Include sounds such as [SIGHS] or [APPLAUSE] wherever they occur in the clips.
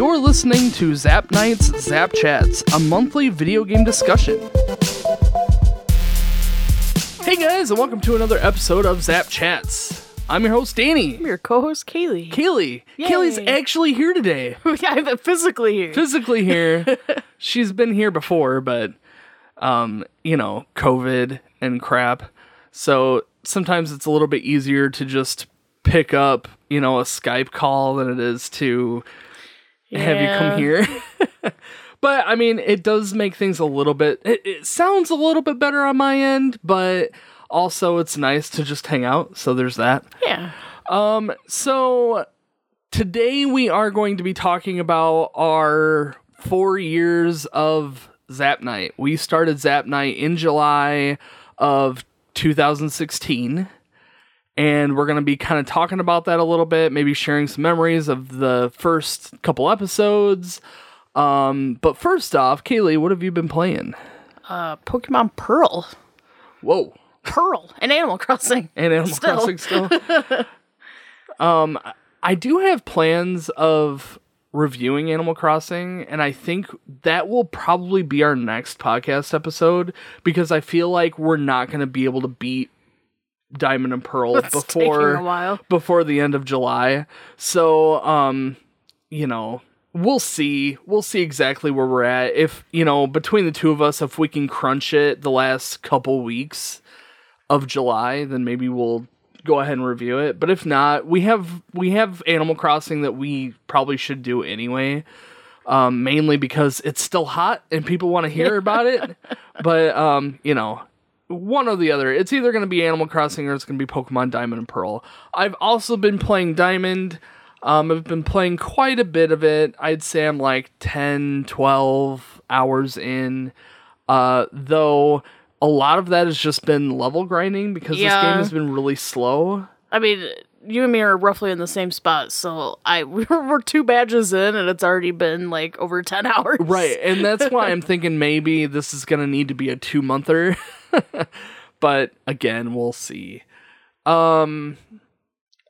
You're listening to Zap Nights Zap Chats, a monthly video game discussion. Hey guys, and welcome to another episode of Zap Chats. I'm your host, Danny. I'm your co-host Kaylee. Kaylee. Yay. Kaylee's actually here today. [LAUGHS] I'm physically here. Physically here. [LAUGHS] She's been here before, but um, you know, COVID and crap. So sometimes it's a little bit easier to just pick up, you know, a Skype call than it is to have you come here. [LAUGHS] but I mean, it does make things a little bit. It, it sounds a little bit better on my end, but also it's nice to just hang out. So there's that. Yeah. Um, so today we are going to be talking about our four years of Zap Night. We started Zap Night in July of 2016 and we're going to be kind of talking about that a little bit, maybe sharing some memories of the first couple episodes. Um, but first off, Kaylee, what have you been playing? Uh, Pokemon Pearl. Whoa. Pearl and Animal Crossing. [LAUGHS] and Animal Still. Crossing still. [LAUGHS] um, I do have plans of reviewing Animal Crossing, and I think that will probably be our next podcast episode because I feel like we're not going to be able to beat Diamond and Pearl [LAUGHS] taking before before the end of July. So, um, you know, we'll see. We'll see exactly where we're at. If, you know, between the two of us, if we can crunch it the last couple weeks of July, then maybe we'll go ahead and review it. But if not, we have we have Animal Crossing that we probably should do anyway. Um, mainly because it's still hot and people want to hear [LAUGHS] about it. But um, you know, one or the other. It's either going to be Animal Crossing or it's going to be Pokemon Diamond and Pearl. I've also been playing Diamond. Um, I've been playing quite a bit of it. I'd say I'm like 10, 12 hours in. Uh, though a lot of that has just been level grinding because this game has been really slow. I mean, you and me are roughly in the same spot, so I we're, [LAUGHS] we're two badges in, and it's already been like over ten [LAUGHS] hours. Right, and that's why [LAUGHS] I'm thinking maybe this is gonna need to be a two monther. [LAUGHS] but again, we'll see. Um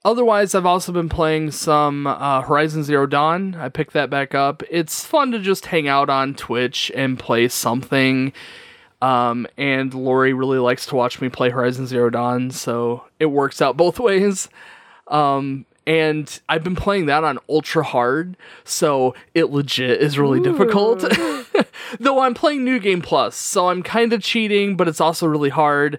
otherwise I've also been playing some uh, Horizon Zero Dawn. I picked that back up. It's fun to just hang out on Twitch and play something. Um, and Lori really likes to watch me play Horizon Zero Dawn, so it works out both [LAUGHS] ways. Um, and I've been playing that on ultra hard, so it legit is really difficult. [LAUGHS] Though I'm playing New Game Plus, so I'm kind of cheating, but it's also really hard.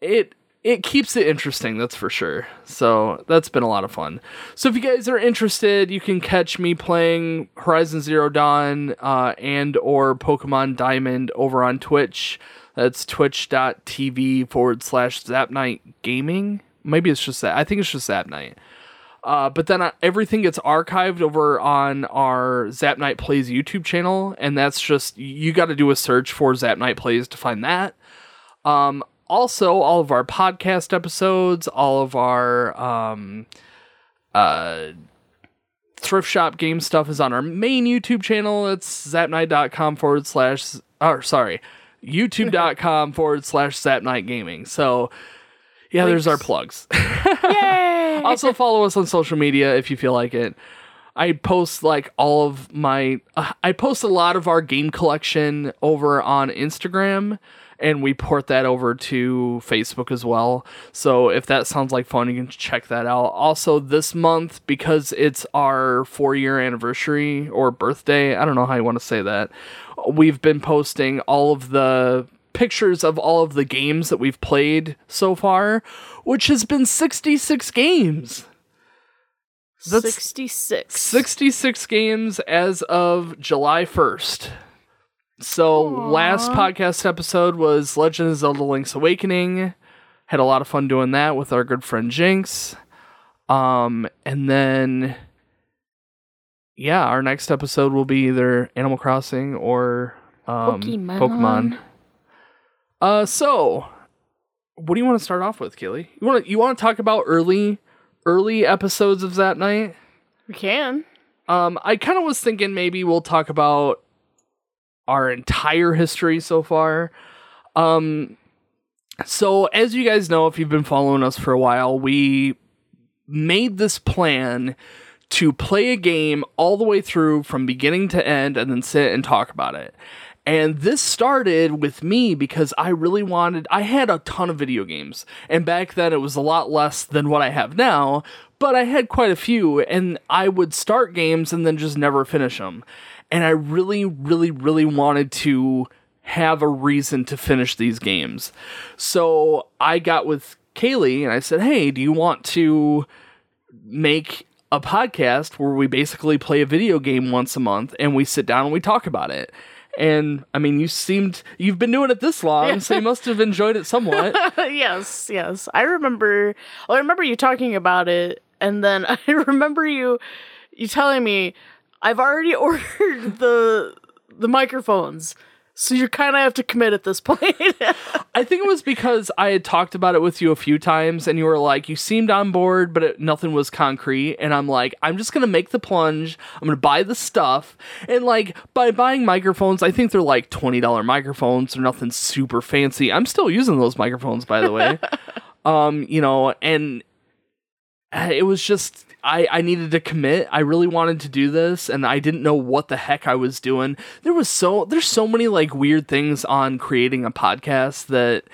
It it keeps it interesting, that's for sure. So that's been a lot of fun. So if you guys are interested, you can catch me playing Horizon Zero Dawn uh, and or Pokemon Diamond over on Twitch. That's twitch.tv forward slash Zapnight Gaming. Maybe it's just that. I think it's just Zapnight. Uh, but then uh, everything gets archived over on our Zap Night Plays YouTube channel, and that's just you got to do a search for Zap Night Plays to find that. Um, also, all of our podcast episodes, all of our um, uh, thrift shop game stuff is on our main YouTube channel. It's zapnight.com forward slash, or sorry, [LAUGHS] youtube.com forward slash zapnight gaming. So, yeah, there's our plugs. [LAUGHS] Yay! also follow us on social media if you feel like it i post like all of my uh, i post a lot of our game collection over on instagram and we port that over to facebook as well so if that sounds like fun you can check that out also this month because it's our four year anniversary or birthday i don't know how you want to say that we've been posting all of the pictures of all of the games that we've played so far, which has been 66 games. That's- Sixty-six. 66 games as of July 1st. So, last podcast episode was Legend of Zelda Link's Awakening. Had a lot of fun doing that with our good friend Jinx. Um, and then, yeah, our next episode will be either Animal Crossing or um, Pokemon. Pokemon. Uh, so what do you want to start off with, Kaylee? You want to you want to talk about early early episodes of that night? We can. Um, I kind of was thinking maybe we'll talk about our entire history so far. Um, so as you guys know, if you've been following us for a while, we made this plan to play a game all the way through from beginning to end and then sit and talk about it. And this started with me because I really wanted, I had a ton of video games. And back then it was a lot less than what I have now, but I had quite a few. And I would start games and then just never finish them. And I really, really, really wanted to have a reason to finish these games. So I got with Kaylee and I said, Hey, do you want to make a podcast where we basically play a video game once a month and we sit down and we talk about it? And I mean, you seemed you've been doing it this long, so you [LAUGHS] must have enjoyed it somewhat. [LAUGHS] yes, yes. I remember. Well, I remember you talking about it, and then [LAUGHS] I remember you you telling me I've already ordered the the microphones. So you kind of have to commit at this point. [LAUGHS] I think it was because I had talked about it with you a few times, and you were like, you seemed on board, but it, nothing was concrete. And I'm like, I'm just gonna make the plunge. I'm gonna buy the stuff, and like by buying microphones, I think they're like twenty dollar microphones. They're nothing super fancy. I'm still using those microphones, by the way. [LAUGHS] um, you know, and uh, it was just I, I needed to commit. I really wanted to do this and I didn't know what the heck I was doing. There was so there's so many like weird things on creating a podcast that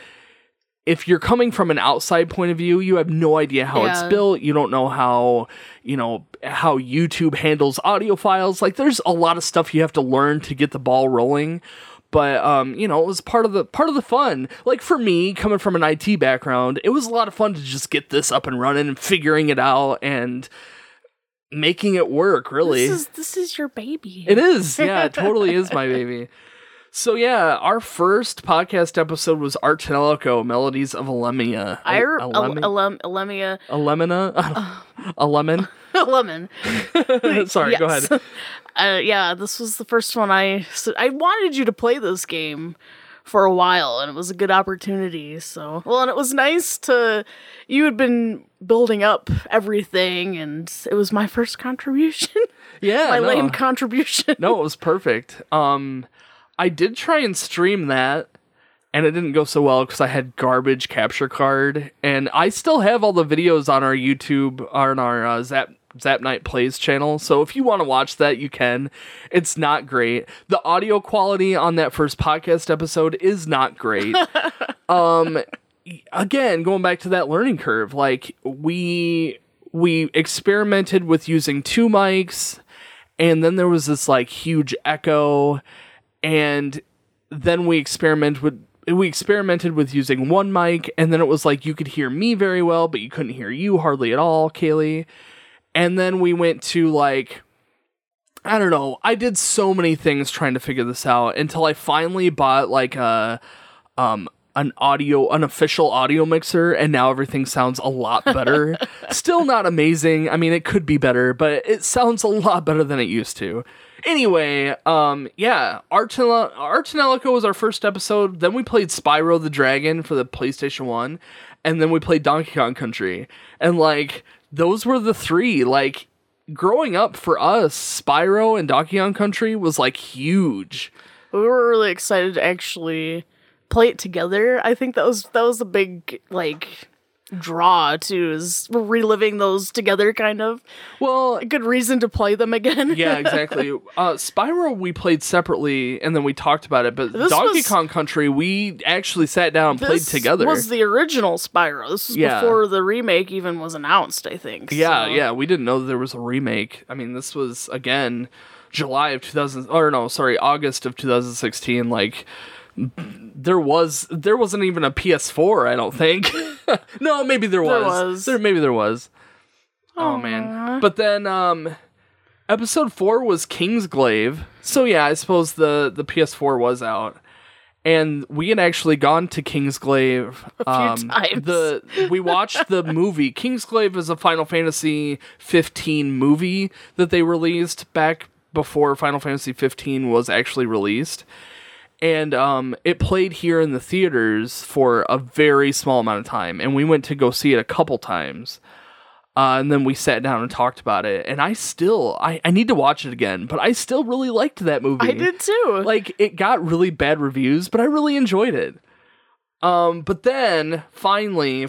if you're coming from an outside point of view, you have no idea how it's built. You don't know how, you know, how YouTube handles audio files. Like there's a lot of stuff you have to learn to get the ball rolling. But um, you know, it was part of the part of the fun. Like for me, coming from an IT background, it was a lot of fun to just get this up and running and figuring it out and making it work, really. this is this is your baby. It is. Yeah, it [LAUGHS] totally is my baby. So yeah, our first podcast episode was Art Melodies of Elemia. I re- a, [LAUGHS] a, lemon, a, lem- a lemia a lemona, a lemon. [LAUGHS] lemon. [LAUGHS] Sorry, go ahead. [LAUGHS] Uh, yeah, this was the first one I so I wanted you to play this game for a while, and it was a good opportunity. So well, and it was nice to you had been building up everything, and it was my first contribution, Yeah, my no. lame contribution. no, it was perfect. Um, I did try and stream that, and it didn't go so well because I had garbage capture card, and I still have all the videos on our YouTube on our uh, Zap Zap Night Plays channel. So if you want to watch that, you can. It's not great. The audio quality on that first podcast episode is not great. [LAUGHS] um, again, going back to that learning curve, like we we experimented with using two mics and then there was this like huge echo and then we experimented with we experimented with using one mic and then it was like you could hear me very well but you couldn't hear you hardly at all kaylee and then we went to like i don't know i did so many things trying to figure this out until i finally bought like a um an audio an official audio mixer and now everything sounds a lot better. [LAUGHS] Still not amazing. I mean it could be better but it sounds a lot better than it used to. Anyway um yeah Ar tonelico was our first episode. Then we played spyro the dragon for the playstation 1 and then we played donkey kong country. And like those were the three like growing up for us spyro and donkey kong country was like huge we were really excited to actually play it together. I think that was that was a big like draw too is reliving those together kind of well a good reason to play them again yeah, [LAUGHS] exactly. Uh, Spyro we played separately, and then we talked about it. But This Donkey was- Kong Country we actually sat down and played together. was the original Spyro. This was Yeah. before the remake even was announced, I think. yeah, so- yeah. We didn't know there was a remake. I mean, this was again July of 2000, or no, sorry, August of 2016. Like there was there wasn't even a PS4. I don't think. [LAUGHS] no, maybe there was. was. There maybe there was. Oh man. But then um episode 4 was King's Kingsglaive. So yeah, I suppose the the PS4 was out. And we had actually gone to Kingsglaive a few times. The we watched the [LAUGHS] movie. Kingsglaive is a Final Fantasy 15 movie that they released back before Final Fantasy 15 was actually released and um, it played here in the theaters for a very small amount of time and we went to go see it a couple times uh, and then we sat down and talked about it and i still I, I need to watch it again but i still really liked that movie I did too. like it got really bad reviews but i really enjoyed it um but then finally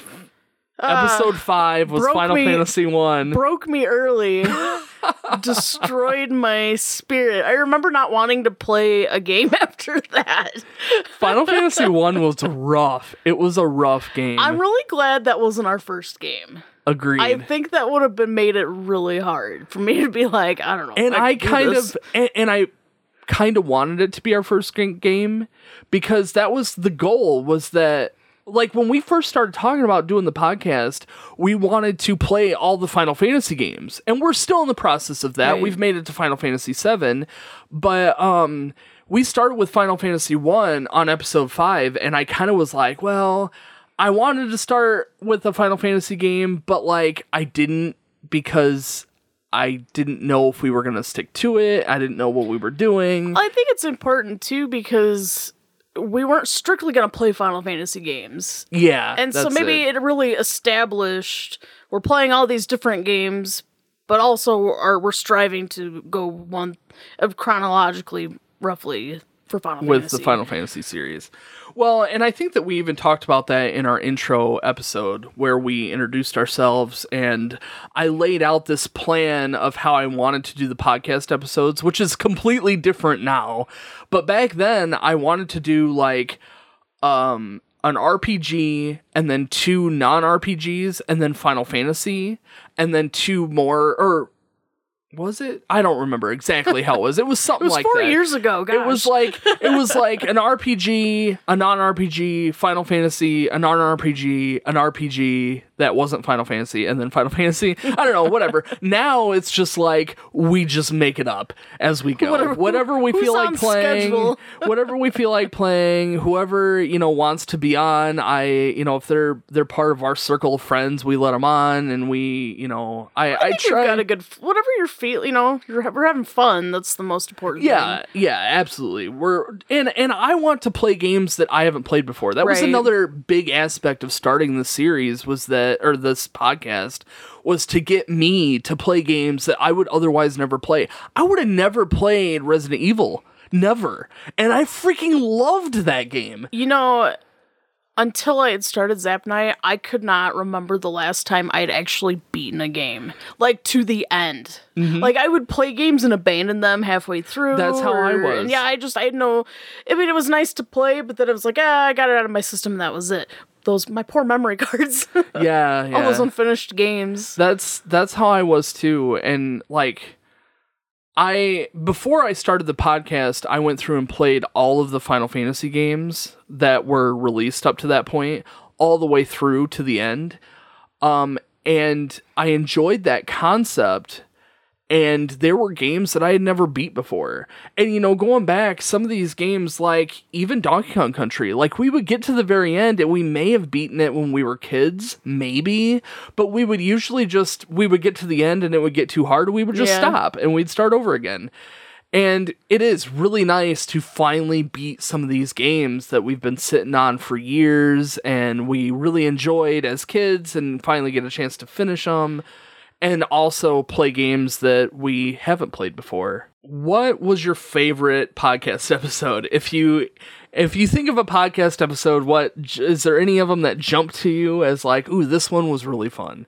Ah, episode 5 was final me- fantasy 1 broke me early. [LAUGHS] destroyed my spirit. I remember not wanting to play a game [LAUGHS] after that. Final Fantasy [LAUGHS] 1 was rough. It was a rough game. I'm really glad that wasn't our first game. Agreed. I think that would have been made it really hard for me to be like, I don't know. and I, do kind of and, and I kind of wanted it to be our first game because that was the goal was that like when we first started talking about doing the podcast we wanted to play all the final fantasy games and we're still in the process of that Right. we've made it to final fantasy 7 but um we started with final fantasy 1 on episode 5 and i kind of was like well i wanted to start with a final fantasy game but like i didn't because I didn't know if we were going to stick to it. I didn't know what we were doing. I think it's important too because we weren't strictly going to play Final Fantasy games. Yeah. And so maybe it. it. really established we're playing all these different games, but also are we're striving to go one of chronologically roughly for Final with Fantasy. the Final Fantasy series. Well, and I think that we even talked about that in our intro episode where we introduced ourselves and I laid out this plan of how I wanted to do the podcast episodes, which is completely different now. But back then, I wanted to do like um an RPG and then two non-RPGs and then Final Fantasy and then two more or was it? I don't remember exactly how it was. It was [LAUGHS] It something was like four that. years ago, gosh. It was like it was [LAUGHS] like an RPG, a non-RPG, Final Fantasy, a non-RPG, an RPG that wasn't Final Fantasy, and then Final [LAUGHS] Fantasy. I don't know, whatever. now it's just like we just make it up as we go. Whatever- Whatever, we feel like playing, [LAUGHS] whatever we feel like playing, whoever you know wants to be on. I you know if they're they're part of our circle of friends, we let them on, and we you know I I, I think try. you've got a good whatever you're feel. You know, you're we're having fun. That's the most important. Yeah, thing. yeah, absolutely. We're and and I want to play games that I haven't played before. That was another big aspect of starting the series was that or this podcast was to get me to play games that I would otherwise never play. I would have never played Resident Evil. Never. And I freaking loved that game. You know, until I had started Zap Night, I could not remember the last time I'd actually beaten a game, like to the end. Like I would play games and abandon them halfway through. Mm-hmm. That's how I was. yeah, I just I had no. I mean, it was nice to play, but then it was like, ah, I got it out of my system. and That was it. Those my poor memory [LAUGHS] cards. Yeah, yeah. All those unfinished games. that's that's how I was too and like I before I started the podcast I went through and played all of the Final Fantasy games that were released up to that point all the way through to the end um and I enjoyed that concept and there were games that I had never beat before. And you know, going back, some of these games, like even Donkey Kong Country, like we would get to the very end and we may have beaten it when we were kids, maybe, but we would usually just we would get to the end and it would get too hard, we would just Yeah. stop and we'd start over again. And it is really nice to finally beat some of these games that we've been sitting on for years and we really enjoyed as kids and finally get a chance to finish them and also play games that we haven't played before. What was your favorite podcast [LAUGHS] episode? If you if you think of a podcast episode, what is there any of them that jump to you as like, "Ooh, this one was really fun."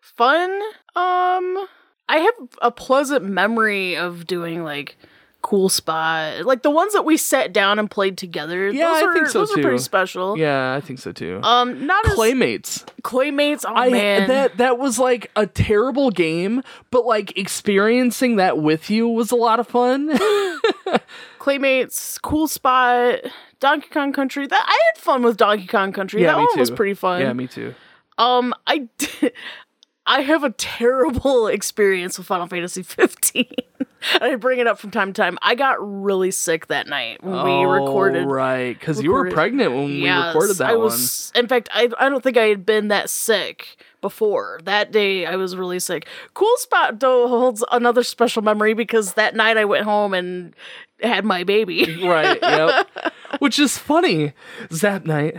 Fun. Um, I have a pleasant memory of doing like cool spot, like the ones that we sat down and played together. Yeah, those I are, think so, those are pretty special. Yeah, I think so too. Um, not as Claymates. Claymates. Oh I man, that that was like a terrible game, but like experiencing that with you was a lot of fun. [LAUGHS] Claymates, cool spot, Donkey Kong Country. That I had fun with Donkey Kong Country. Yeah, that me one was too. pretty fun. yeah, me too. Um, I did, [LAUGHS] I have a terrible [LAUGHS] experience with Final Fantasy 15. [LAUGHS] I bring it up from time to time. I got really sick that night when we oh, recorded. Oh, right because you were pregnant when we recorded that I one. In fact, I I don't think I had been that sick before. That day, I was really sick. Cool Spot though holds another special memory because that night I went home and had my baby. Right. Yep. [LAUGHS] Which is funny. Zap night.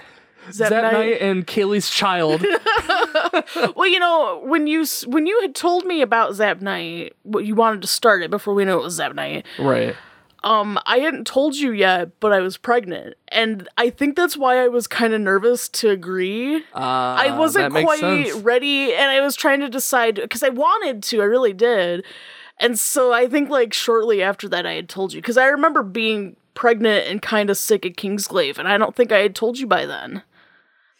Zap Zap, night. night. and Kaylee's child. [LAUGHS] well, you know when you when you had told me about Zap Night, what you wanted to start it before we knew it was Zap Night. right. Um, I hadn't told you yet, but I was pregnant, and I think that's why I was kind of nervous to agree. Uh, I wasn't quite sense. ready, and I was trying to decide because I wanted to, I really did, And so I think like shortly after that I had told you because I remember being pregnant and kind of sick at Kingsglaive, and I don't think I had told you by then.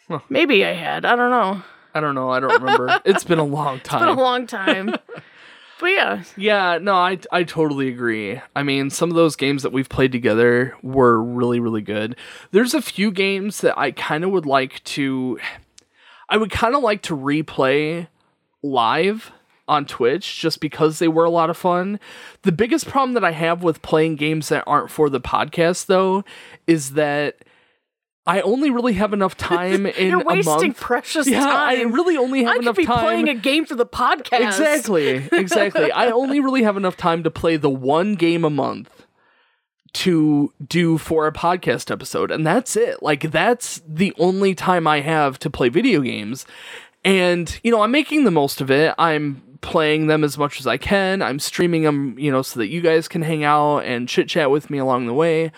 Huh. Maybe I had. I don't know. I don't know. I don't remember. [LAUGHS] it's been a long time. It's been a long time. [LAUGHS] but yeah, Yeah, no, I I totally agree. I mean, some of those games that we've played together were really really good. There's a few games that I kind of would like to I would kind of like to replay live on Twitch just because they were a lot of fun. The biggest problem that I have with playing games that aren't for the podcast though is that I only really have enough [LAUGHS] time in you're wasting precious Yeah, I really only have I could enough be time. playing a game for the podcast. Exactly, exactly. I [LAUGHS] only really have enough time to play the one game a month to do for a podcast episode, and that's it. Like, that's the only time I have to play video games. And, you know, I'm making the most of it. I'm playing them as much as I can. I'm streaming them, you know, so that you guys can hang out and chit chat with me along the way.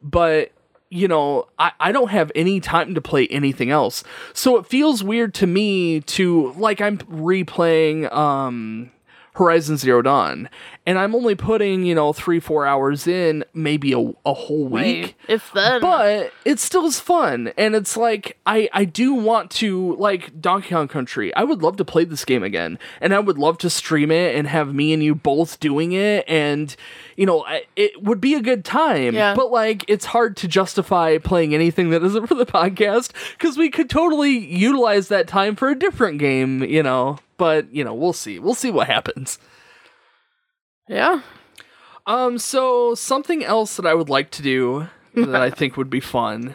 But you know, I, I don't have any time to play anything else. So it feels weird to me to like I'm replaying um Horizon Zero Dawn and I'm only putting, you know, three, four hours in, maybe a, a whole week. Right. If then, But it still is fun. And it's like I, I do want to like Donkey Kong Country. I would love to play this game again. And I would love to stream it and have me and you both doing it and you know, I- it would be a good time. Yeah. But like it's hard to justify playing anything that isn't [LAUGHS] for the podcast because we could totally utilize that time for a different game, you know. But, you know, we'll see. We'll see what happens. yeah, Um, so something else that I would like to do [LAUGHS] that I think would be fun.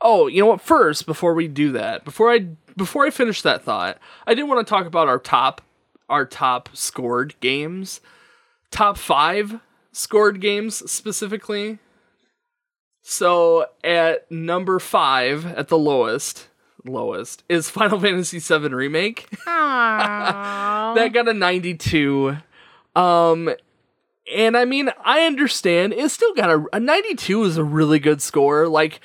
Oh, you know what? First, before we do that, before I before I finish that thought, I did want to talk about our top our top scored games. Top 5 scored games specifically. So, at number 5 at the lowest, lowest is Final [LAUGHS] Fantasy VII Remake. [LAUGHS] That got a 92 um and i mean i understand it still got a, a 92 is a really good score. Like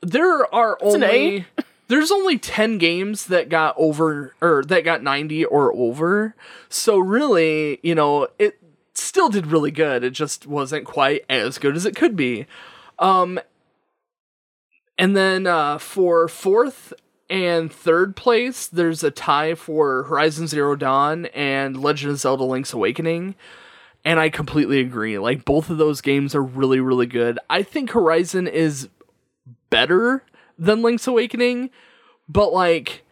there are only [LAUGHS] there's only 10 games that got over or that got 90 or over. So really you know it still did really good. It just wasn't quite as good as it could be. Um and then uh for fourth and third place, there's a tie for Horizon Zero Dawn and Legend of Zelda Link's Awakening. And I completely agree. Like, both of those games are really, really good. I think Horizon is better than Link's Awakening, but like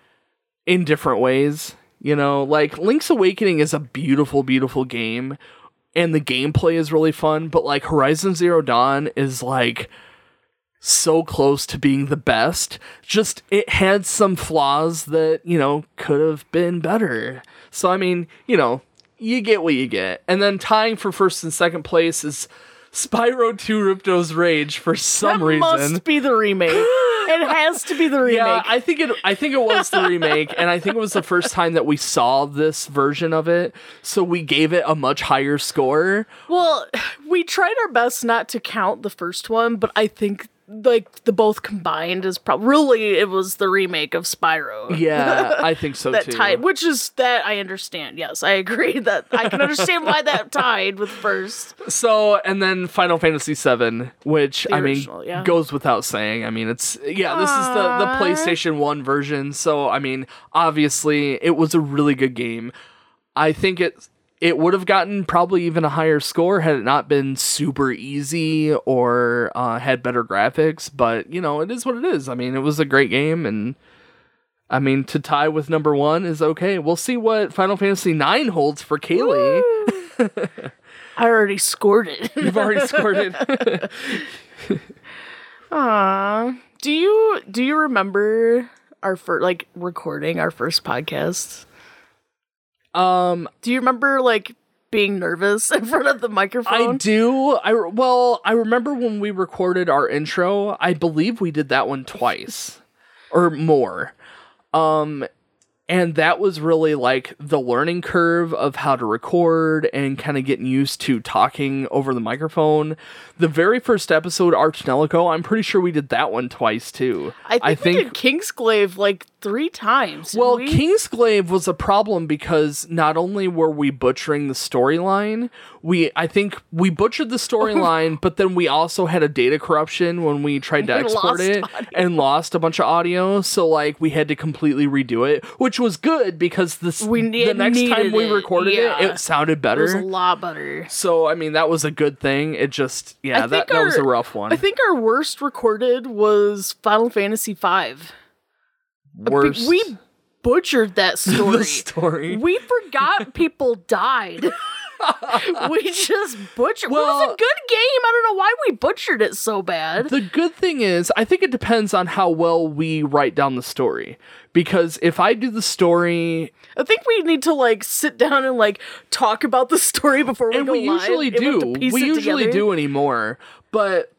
in different ways. You know, like Link's Awakening is a beautiful, beautiful game, and the gameplay is really fun, but like Horizon Zero Dawn is like so close to being the best. Just it had some flaws that, you know, could have been better. So I mean, you know, you get what you get. And then tying for first and second place is Spyro 2 Ripto's Rage for some that reason. must be the remake. it has to be the [LAUGHS] remake. Yeah, I think it. I think it was the remake, and I think it was the first time that we saw this version of it. So we gave it a much higher score. well, we tried our best not to count the first one, but I think like the both combined is probably really it was the remake of Spyro. Yeah, [LAUGHS] I think so that too. tied, which is that I understand. Yes, I agree [LAUGHS] that I can understand why that tied with first. So, and then Final Fantasy VII, which The I mean yeah. goes without saying. I mean, it's yeah, this is the the PlayStation One version. So, I mean, obviously, it was a really good game. I think it it would have gotten probably even a higher score had it not been super easy or uh, had better graphics. But you know, it is what it is. I mean, it was a great game, and I mean, to tie with number one is okay. We'll see what Final Fantasy IX holds for Kaylee. I already scored it. [LAUGHS] You've already scored it. [LAUGHS] Aww. Do you do you remember our first like recording our first podcast? Um, Do you remember like being nervous [LAUGHS] in front of the microphone? I do. I well, I remember when we recorded our intro. I believe we did that one twice [LAUGHS] or more. Um and that was really like the learning curve of how to record and kind of getting used to talking over the microphone. The very first episode, Ar tonelico, I'm pretty sure we did that one twice too. I think, we did Kingsglaive like three times. Well, we, Kingsglaive was a problem because not only were we butchering the storyline, we I think we butchered the storyline, [LAUGHS] but then we also had a data corruption when we tried to [LAUGHS] We export it [LAUGHS] audio. and lost a bunch of audio. So like we had to completely redo it, which was good because this We ne- the next time we it, recorded yeah. it, it sounded it was a lot better. So I mean that was a good thing. It just yeah that think that was a rough one. I think our worst recorded was Final Fantasy V. Worst We butchered that [LAUGHS] story. story. We forgot people died. [LAUGHS] we just butchered. it was a good game. I don't know why we butchered it so bad. The good thing is, I think it depends on how well we write down the story. Because if I do the story, I think we need to like sit down and like talk about the story before we and go we live. usually do, we usually do anymore. But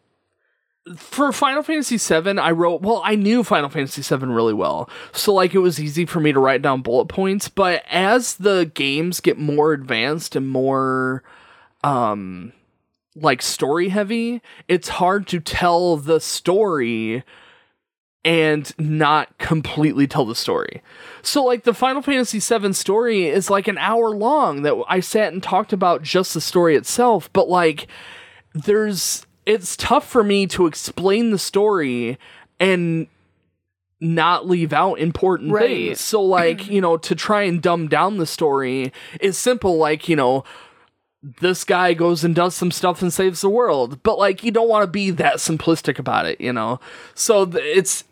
for Final Fantasy VII, I wrote. Well, I knew Final Fantasy VII really well, so like it was easy for me to write down bullet points. But as the games get more advanced and more, um, like story heavy, it's hard to tell the story and not completely tell the story. So like the Final Fantasy VII story is like an hour long that I sat and talked about just the story itself, but like there's it's tough for me to explain the story and not leave out important Right. things. So like, you know, to try and dumb down the story is simple like, you know, this guy goes and does some stuff and saves the world but like you don't want to be that simplistic about it you know so th- it's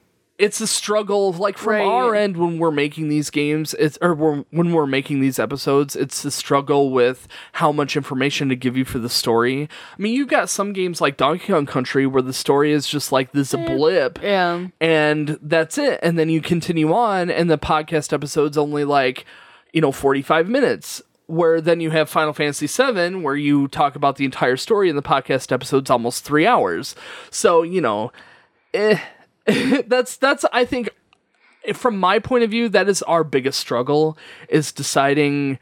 it's a struggle like from Right. our end when we're making these games it's or we're, when we're making these episodes it's the struggle with how much information to give you for the story i mean you've got some games like donkey kong country where the story is just like this blip Yeah. and that's it and then you continue on and the podcast episode's only like you know 45 minutes where then you have final fantasy VII, where you talk about the entire story and the podcast episode's almost three hours so you know eh, [LAUGHS] that's that's i think from my point of view that is our biggest struggle is deciding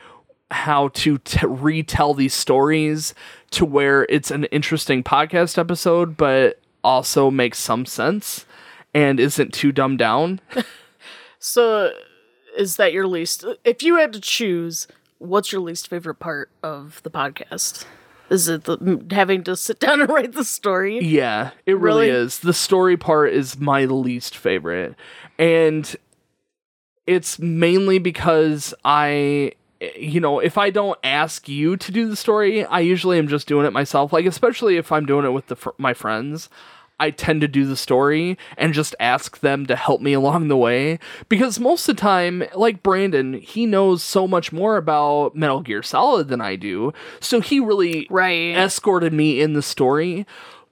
how to t- retell these stories to where it's an interesting podcast episode but also makes some sense and isn't too dumbed down [LAUGHS] So, is that your least? If you had to choose, what's your least favorite part of the podcast? Is it the, having to sit down [LAUGHS] and write the story? Yeah, it really, Really? is. The story part is my least favorite. And it's mainly because I eh, you know, if I don't ask you to do the story, I usually am just doing it myself. Like especially if I'm doing it with the fr- my friends, I tend to do the story and just ask them to help me [LAUGHS] along the way because most of the time, like Brandon, he knows so much more about Metal Gear Solid than I do. So he really Right. escorted me in the story.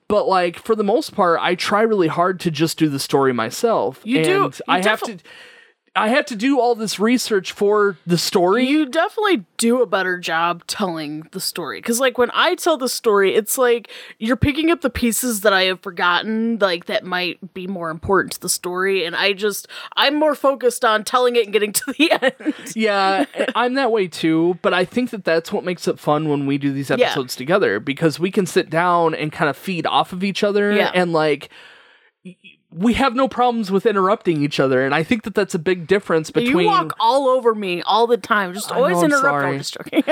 But like for the most part, I try really hard to just do the story myself. You do- you I have to. I have to do all this research for the story. You definitely do a better job telling the story. Because, like, when I tell the story, it's like you're picking up the pieces that I have forgotten, like, that might be more important to the story. And I just, I'm more focused on telling it and getting to the [LAUGHS] end. yeah, I'm that way too. But I think that that's what makes it fun when we do these episodes together because we can sit down and kind of feed off of each other Yeah. and like. We have no problems with interrupting each other, and I think that that's a big difference between. You walk all over me all the time. Just I always know, I'm interrupt. sorry. I'm just joking.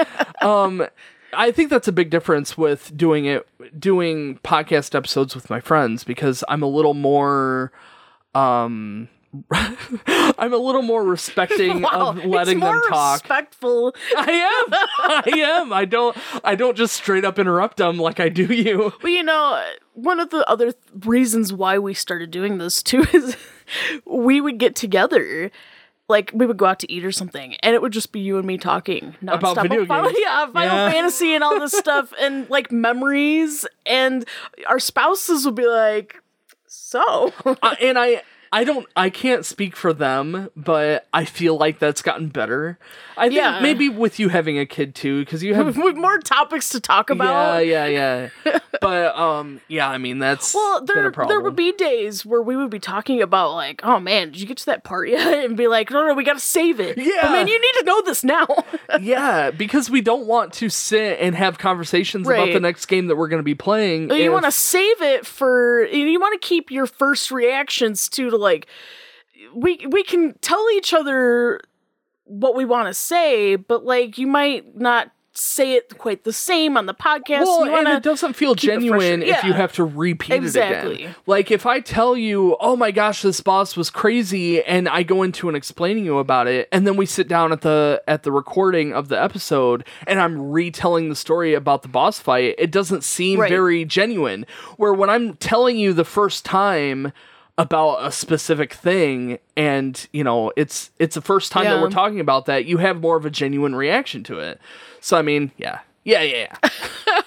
[LAUGHS] um I think that's a big difference with doing it doing podcast episodes with my friends because I'm a little more um I'm a little more respecting [LAUGHS] wow, of letting them talk. respectful. I am. I [LAUGHS] am. I don't I don't just straight up interrupt them like I do you. Well, you know, one of the other th- reasons why we started doing this too [LAUGHS] is we would get together. Like we would go out to eat or something, and it would just be you and me talking nonstop About video Final, games. yeah, Final Yeah. Fantasy and all this stuff, and like memories. And our spouses would be like, "So, Uh, and I I don't I can't speak for them, but I feel like that's gotten better. I think Yeah. maybe with you having a kid too cuz you have [LAUGHS] with more topics to talk about." Yeah, yeah, yeah. [LAUGHS] but um, yeah. I mean, that's Well, there there would be days where we would be talking about like, oh man, did you get to that part yet? [LAUGHS] And be like, no, no, we gotta save it. Yeah. but man, you need to know this now. yeah, because we don't want to sit and have conversations about the next game that we're going to be playing. you if- want to save it for. You want to keep your first reactions to to like we we can tell each other what we want to say, but like you might not say it quite the same on the podcast. Well, and it doesn't feel it genuine if you have to repeat it Exactly. again. Like if I tell you, "Oh my gosh, this boss was crazy," and I go into and explaining you about it, and then we sit down at the at the recording of the episode, and I'm retelling the story about the boss fight, it doesn't seem Right. very genuine. Where when I'm telling you the first time about a specific thing and you know it's it's the first time that we're talking about that you have more of a genuine reaction to it so i mean yeah yeah yeah,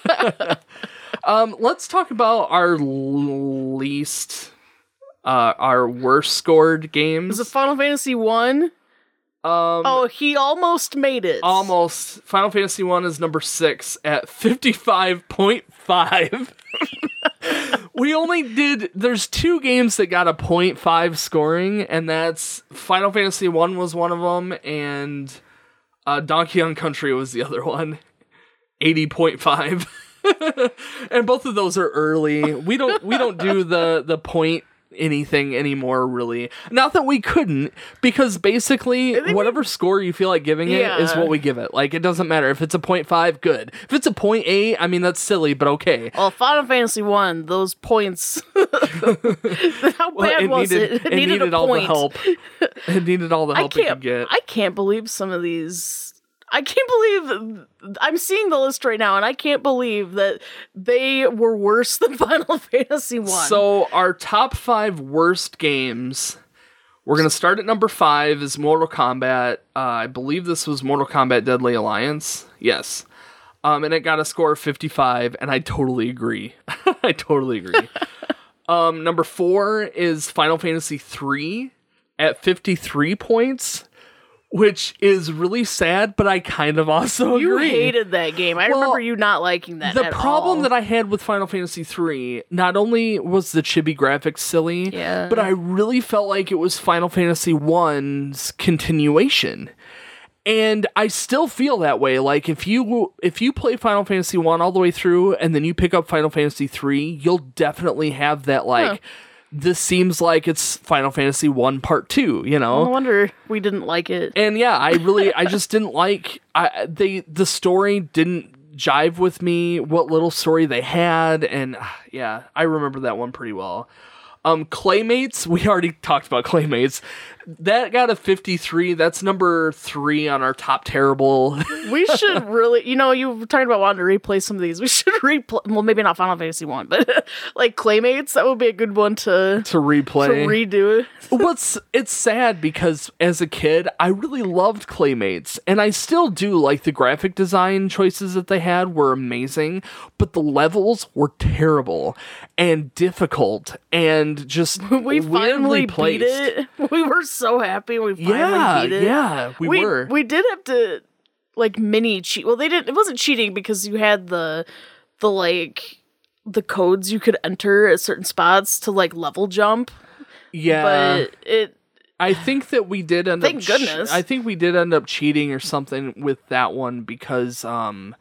yeah. [LAUGHS] um let's talk about our least uh our worst scored games Is it Final Fantasy One? um Oh, he almost made it. almost final fantasy 1 is number 6 at 55.5 [LAUGHS] we only did there's two games that got a 0.5 scoring and that's final fantasy 1 was one of them and uh, donkey kong country was the other one. 80.5 [LAUGHS] and both of those are early. We don't we don't do the the point anything anymore really not that we couldn't because basically whatever score you feel like giving it is what we give it like it doesn't matter if it's a 0.5 good if it's a 0.8 i mean that's silly but okay Well, Final Fantasy One, those points. [LAUGHS] How Well, bad it was needed, it? it needed, a all the help it needed all the help it can't. could get I can't believe some of these. I can't believe I'm seeing the list right now, and I can't believe that they were worse [LAUGHS] than Final Fantasy One. So our top five worst games. We're gonna start at number five is Mortal Kombat. Uh, I believe this was Mortal Kombat Deadly Alliance. Yes, um, and it got a score of fifty-five, and I totally agree. [LAUGHS] I totally agree. [LAUGHS] um, number four is Final Fantasy three at fifty-three points, which is really sad, but I kind of also agree. you agree. hated that game. I Well, remember you not liking that. the problem all. that I had with Final Fantasy III, not only was the chibi graphics silly, Yeah. but I really felt like it was Final Fantasy I's continuation. And I still feel that way. Like if you if you play Final Fantasy One all the way through and then you pick up Final Fantasy Three, you'll definitely have that like Huh. This seems like it's Final Fantasy One Part Two, you know? No wonder we didn't like it. and yeah, I really I [LAUGHS] just didn't like I they the story didn't jive with me what little story they had and ah, yeah, I remember that one pretty well. Um Claymates, [LAUGHS] we already talked about Claymates. That got a 53. That's number 3 on our top terrible [LAUGHS] We should really, you know, you were talking about wanting to replay some of these. We should [LAUGHS] replay. Well, maybe not Final Fantasy One, but [LAUGHS] like Claymates, that would be a good one to to replay. to redo. It. What's it's sad because as a kid, I really loved Claymates, and I still do like the graphic design choices that they had were amazing, but the levels were terrible and difficult and just We weirdly finally placed. beat it. We were so happy we finally Yeah, beat it. yeah, we, we were. We did have to like mini cheat. Well, they didn't. It wasn't cheating because you had the the like the codes you could enter at certain spots to like level jump. yeah, but it I think that we did end Thank up. goodness. I think we did end up cheating or something with that one because um,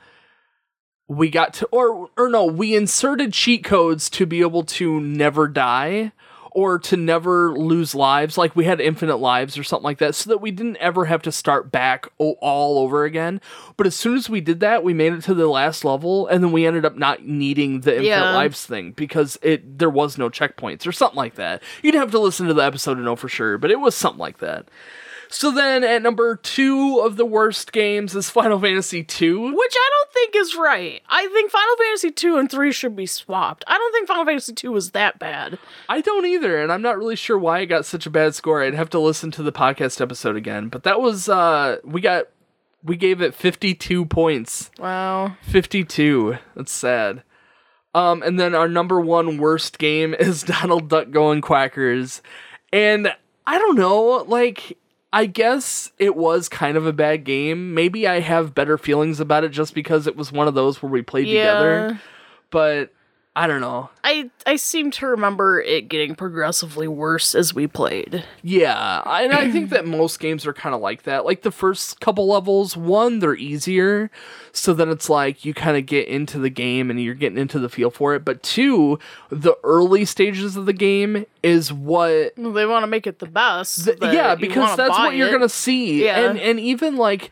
we got to or or no, we inserted cheat codes to be able to never die or to never lose lives. Like we had infinite lives or something like that, so that we didn't ever have to start back all over again. But as soon as we did that, we made it to the last level, and then we ended up not needing the infinite Yeah. lives thing because it there was no checkpoints or something like that. You'd have to listen to the episode to know for sure, but it was something like that. So then at number two of the worst games is Final Fantasy II. which I don't think is right. I think Final Fantasy II and three should be swapped. I don't think Final Fantasy II was that bad. I don't either, and I'm not really sure why it got such a bad score. I'd have to listen to the podcast episode again. But that was uh we got we gave it 52 points. Wow. 52. That's sad. Um, and then our number one worst game [LAUGHS] is Donald Duck Going Quackers. And I don't know, like, I guess it was kind of a bad game. Maybe I have better feelings about it just because it was one of those where we played Yeah. together. But I don't know. I I seem to remember it getting progressively worse as we played. Yeah, and I think that most games are kind of like that. Like the first couple levels, one, they're easier, so then it's like you kind of get into the game and you're getting into the feel for it. But two, the early stages of the game is what Well, they want to make it the best. so Th- that yeah, because that's what you're gonna see. Yeah. And and even like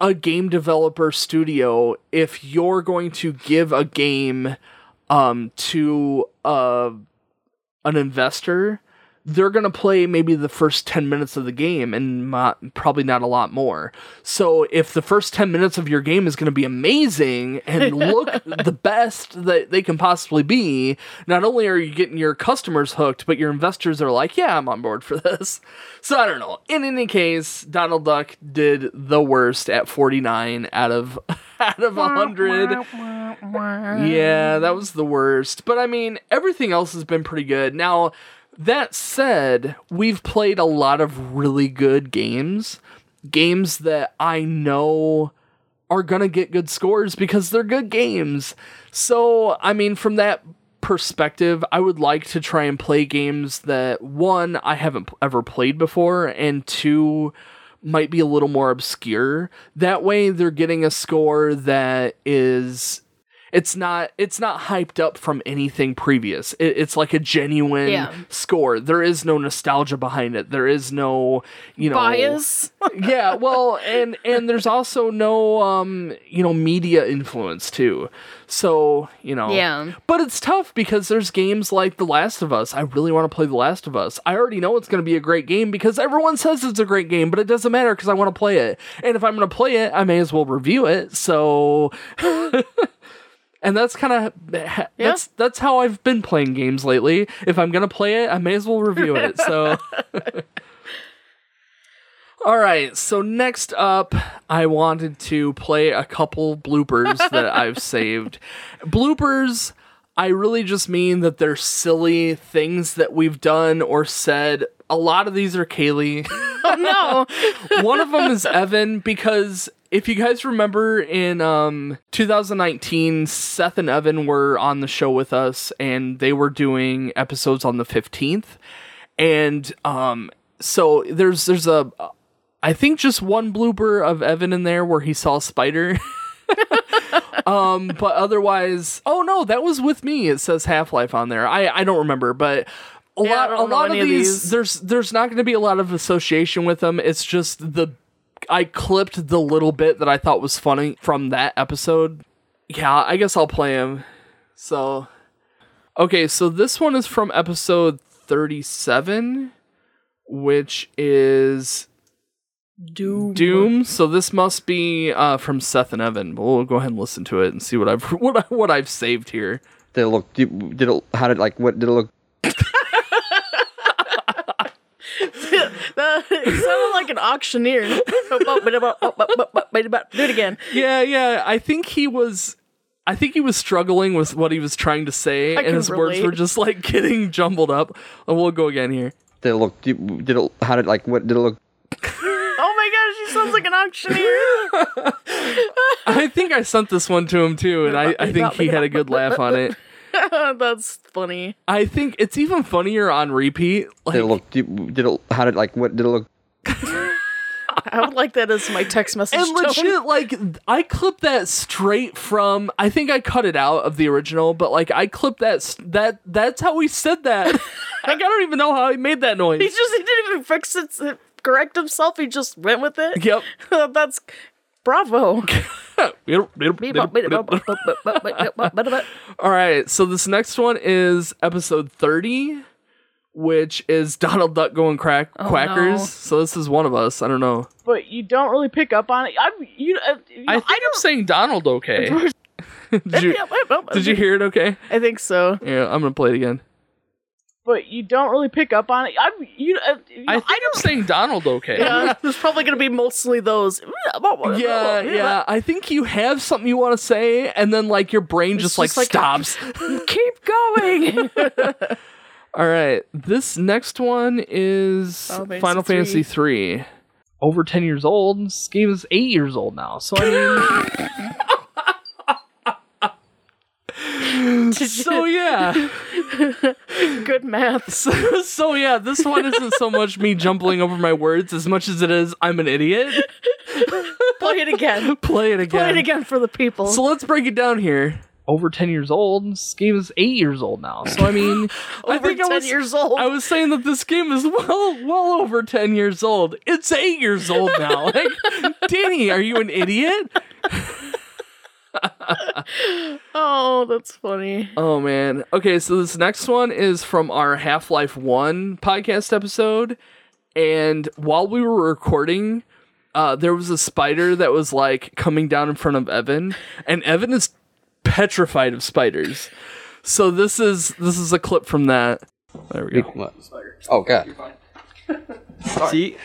a game developer studio, if you're going to give a game um to uh an investor, they're going to play maybe the first 10 minutes of the game and mo- probably not a lot more. So if the first 10 minutes of your game is going to be amazing and [LAUGHS] look the best that they can possibly be, not only are you getting your customers hooked, but your investors are like, yeah, I'm on board for [LAUGHS] this. So I don't know. In any case, Donald Duck did the worst at 49 out of [LAUGHS] out of 100. Yeah, that was the worst. But I mean, everything else has been pretty good. Now, that said, we've played a lot of really good games. Games that I know are going to get good scores because they're good games. So, I mean, from that perspective, I would like to try and play games that one, I haven't ever played before, and two, might be a little more obscure. That way they're getting a score that is it's not it's not hyped up from anything previous. It, it's like a genuine Yeah. score. There is no nostalgia behind it. There is no, you know, bias. [LAUGHS] yeah, well, and and there's also no um, you know, media influence too. So, you know. Yeah. But it's tough because there's games like The Last of Us. I really want to play The Last of Us. I already know it's going to be a great game because everyone says it's a great game, but it doesn't matter because I want to play it. And if I'm going to play it, I may as well review it. So [LAUGHS] And that's kind of that's that's how I've been playing games lately. If I'm going to play it, I may as well review it. [LAUGHS] So [LAUGHS] All right, so next up, I wanted to play a couple bloopers that I've saved. [LAUGHS] Bloopers, I really just mean that they're silly things that we've done or said. A lot of these are Kaylee. [LAUGHS] no. One of them is Evan because if you guys remember in um 2019 Seth and Evan were on the show with us and they were doing episodes on the 15th and um so there's there's a I think just one blooper of Evan in there where he saw a spider. [LAUGHS] um, but otherwise, oh no, that was with me. It says Half Life on there. I I don't remember, but a Yeah, lot a lot of any of these, these. there's there's not going to be a lot of association with them. It's just the I clipped the little bit that I thought was funny from that episode. Yeah, I guess I'll play him. So, okay, so this one is from episode 37, which is Doom. Doom. So this must be uh, from Seth and Evan. But we'll go ahead and listen to it and see what I've [LAUGHS] what I, what I've saved here. Did it look? Did did it? How did like? What did it look? [LAUGHS] That- it sounded like an auctioneer. Do it again. Yeah, yeah. I think he was. I think he was struggling with what he was trying to say, and can his words were just like [LAUGHS] getting jumbled up. And we'll go again here. Did it look? Did, did it? How did like? What did it look? Oh my gosh, he sounds like an auctioneer. [LAUGHS] I think I sent this one to him too, and I, I think he had a good laugh on it. [LAUGHS] That's funny. I think it's even funnier on repeat. Like, Did it look? Did, did it? How did like? What did it look? I would like that as my text message. and tone. legit, like I clipped that straight from. I think I cut it out of the original, but like I clipped that. That that's how he said that. [LAUGHS] like I don't even know how he made that noise. He just he didn't even fix it, correct himself. He just went with it. Yep. [LAUGHS] That's bravo. [LAUGHS] All right, so this next one is episode 30, which is Donald Duck going crack quackers. no. So this is one of us. I don't know. but you don't really pick up on it. I'm you. Uh, you I think I am saying Donald okay. [LAUGHS] did, you, did you hear it okay? I think so, Yeah, I'm gonna play it again. But you don't really pick up on it. I'm you. Uh, I think I'm saying Donald okay. yeah, [LAUGHS] there's probably gonna be mostly those. Yeah, yeah. I think you have something you want to say, and then like your brain just, like, just like- stops. [LAUGHS] Keep going. [LAUGHS] All right, this next one is Final Fantasy Final Fantasy three. Over ten years old. This game is eight years old now. So I mean, [LAUGHS] So yeah. [LAUGHS] Good math. So, so yeah, this one isn't so much me jumbling over my words as much as it is I'm an idiot. [LAUGHS] Play it again. Play it again. Play it again for the people. So let's break it down here. Over 10 years old. This game is 8 years old now. So I mean, I Over think I 10 was, years old. I was saying that this game is well well over 10 years old. It's 8 years old now. Like, Danny, are you an idiot? [LAUGHS] oh, that's funny. Oh man. Okay, so this next one is from our Half-Life 1 podcast episode and while we were recording uh, there was a spider that was like coming down in front of Evan, and Evan is petrified of spiders. So this is this is a clip from that. There we go. Oh god. See,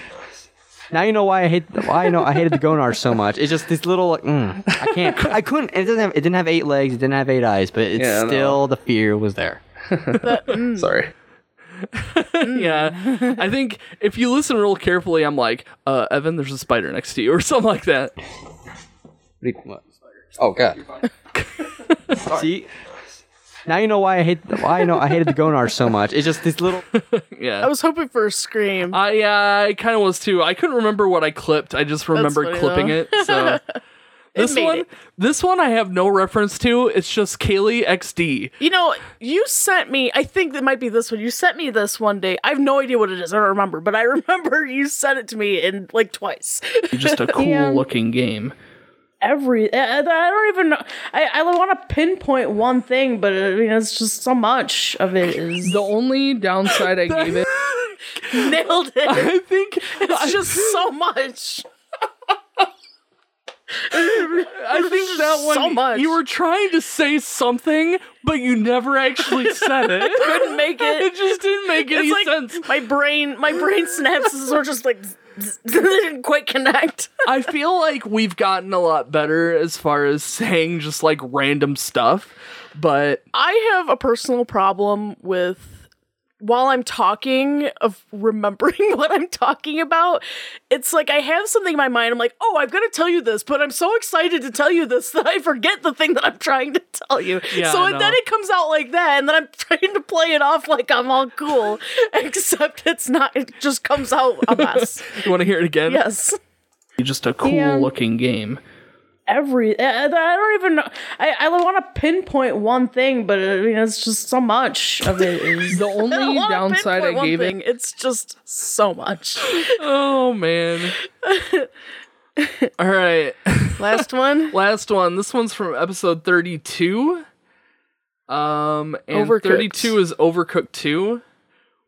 now you know why I hate why I know I hated the Gonar so much. It's just this little like mm, I can't [LAUGHS] I couldn't it doesn't have it didn't have eight legs, it didn't have eight eyes, but it's Yeah, I know. still the fear was there. [LAUGHS] Sorry. [LAUGHS] yeah, I think if you listen real carefully, I'm like, uh, Evan, there's a spider next to you, or something like that. What? Oh god. See, now you know why I hate why I know I hated the Gonar so much. It's just this little [LAUGHS] Yeah. I was hoping for a scream. I yeah, I kind of was too. I couldn't remember what I clipped. I just remembered funny, clipping though. it. So [LAUGHS] this one, it. this one, I have no reference to. It's just Kaylee XD. You know, you sent me, I think it might be this one. You sent me this one day. I have no idea what it is. I don't remember, but I [LAUGHS] remember you sent it to me in like twice. Just a cool looking game. Every, I, I don't even know. I, I want to pinpoint one thing, but I mean, it's just so much of it is The only downside I [LAUGHS] gave it, nailed it. I think, It's just so much. I think that one. so much. You were trying to say something, but you never actually [LAUGHS] said it. Couldn't make it [LAUGHS] it. just didn't make any It's like sense. my brain, my brain synapses were just like [LAUGHS] didn't quite connect. I feel like we've gotten a lot better as far as saying just like random stuff, but I have a personal problem with while I'm talking of remembering [LAUGHS] what I'm talking about. It's like I have something in my mind. I'm like, oh, I'm gonna tell you this, but I'm so excited to tell you this [LAUGHS] that I forget the thing that I'm trying to tell you. Yeah, so I then it comes out like that, and then I'm [LAUGHS] trying to play it off like I'm all cool, except it's not. It just comes out a mess. you want to hear it again? yes. Just a cool Yeah. looking game. Every I, I don't even know I, I want to pinpoint one thing but I mean it's just so much of it is [LAUGHS] The only [LAUGHS] I downside I gave it. thing. it's just so much Oh man. All right. [LAUGHS] last one Last one. This one's from episode 32. Um and Overcooked. 32 is Overcooked 2,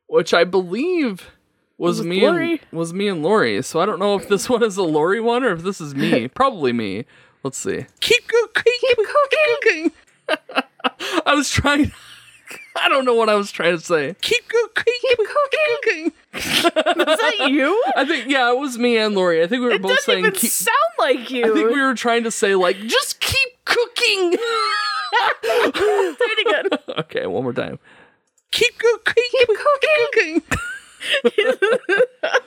which I believe was Was me Lori? and was me and Lori. So I don't know if this one is a Lori one or if this is me. Probably me. Let's see. Keep cooking. Keep cooking. [LAUGHS] I was trying [LAUGHS] I don't know what I was trying to say. Keep cooking. Keep [LAUGHS] cooking. is that you I think yeah, it was me and Lori. I think we were it both doesn't saying even keep, sound like you I think we were trying to say like just keep cooking. Say it again. okay, one more time. Keep cooking. Keep cooking.